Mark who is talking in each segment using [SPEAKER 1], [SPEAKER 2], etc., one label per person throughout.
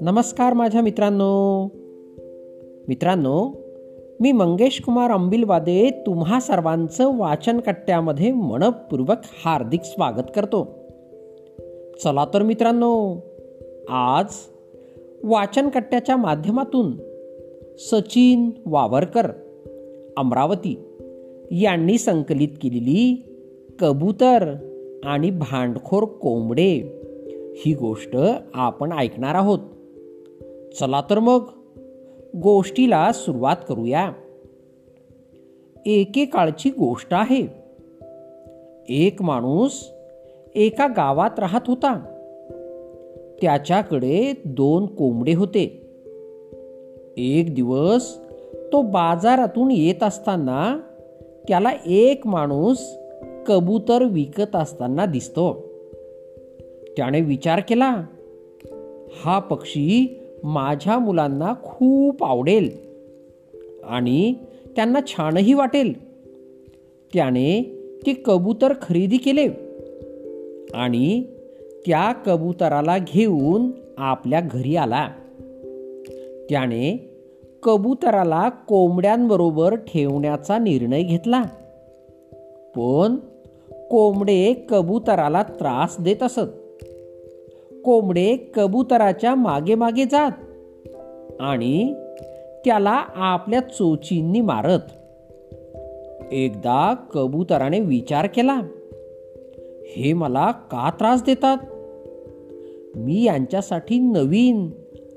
[SPEAKER 1] नमस्कार माझ्या मित्रांनो. मित्रांनो मी मंगेश कुमार अंबिलवादे तुम्हा सर्वांचं वाचन कट्ट्यामध्ये मनपूर्वक हार्दिक स्वागत करतो. चला तर मित्रांनो आज वाचन कट्ट्याच्या माध्यमातून सचिन वावरकर अमरावती यांनी संकलित केलेली कबूतर आणि भांडखोर कोंबडे. ही गोष्ट आपण ऐकणार आहोत. चला तर मग गोष्टीला सुरुवात करूया. एकेकाळची गोष्ट आहे. एक माणूस एका गावात राहत होता. त्याच्याकडे दोन कोंबडे होते. एक दिवस तो बाजारातून येत असताना त्याला एक माणूस कबूतर विकत असताना दिसतो. त्याने विचार केला हा पक्षी माझ्या मुलांना खूप आवडेल आणि त्यांना छानही वाटेल. त्याने ते कबूतर खरेदी केले आणि त्या कबुतराला घेऊन आपल्या घरी आला. त्याने कबुतराला कोंबड्यांबरोबर ठेवण्याचा निर्णय घेतला. पण कोंबडे कबुतराला त्रास देत असत. कोंबडे कबुतराच्या मागे मागे जात आणि त्याला आपल्या चोचींनी मारत. एकदा कबुतराने विचार केला हे मला का त्रास देतात? मी यांच्यासाठी नवीन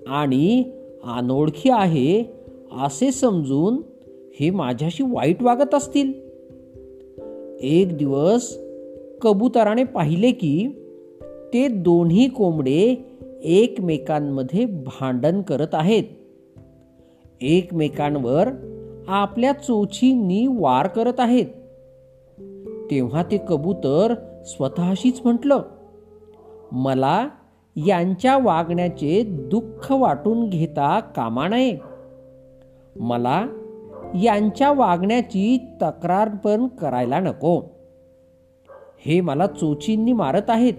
[SPEAKER 1] आणि अनोळखी आहे असे समजून हे माझ्याशी वाईट वागत असतील. एक दिवस कबुतराने पाहिले की ते दोन्ही कोंबडे एकमेकांमध्ये भांडण करत आहेत. एकमेकांवर आपल्या चोचींनी वार करत आहेत. तेव्हा ते कबूतर स्वतःशीच म्हटलं मला यांच्या वागण्याचे दुःख वाटून घेता कामा नये. मला यांच्या वागण्याची तक्रार पण करायला नको. हे मला चोचींनी मारत आहेत.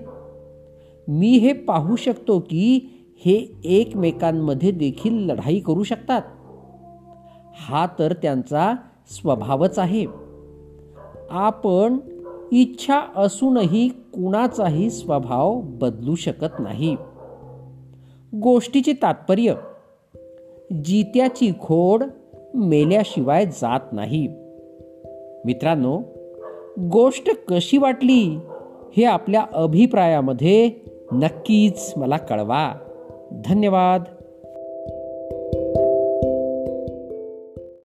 [SPEAKER 1] मी हे पाहू शकतो की हे एकमेकांमध्ये देखील लढाई करू शकतात. हा तर त्यांचा स्वभावच आहे. आपण इच्छा असूनही कुणाचाही स्वभाव बदलू शकत नाही. गोष्टीचे तात्पर्य जित्याची खोड मेल्याशिवाय जात नाही. मित्रांनो गोष्ट कशी वाटली हे आपल्या अभिप्रायामध्ये नक्कीच मला कळवा. धन्यवाद.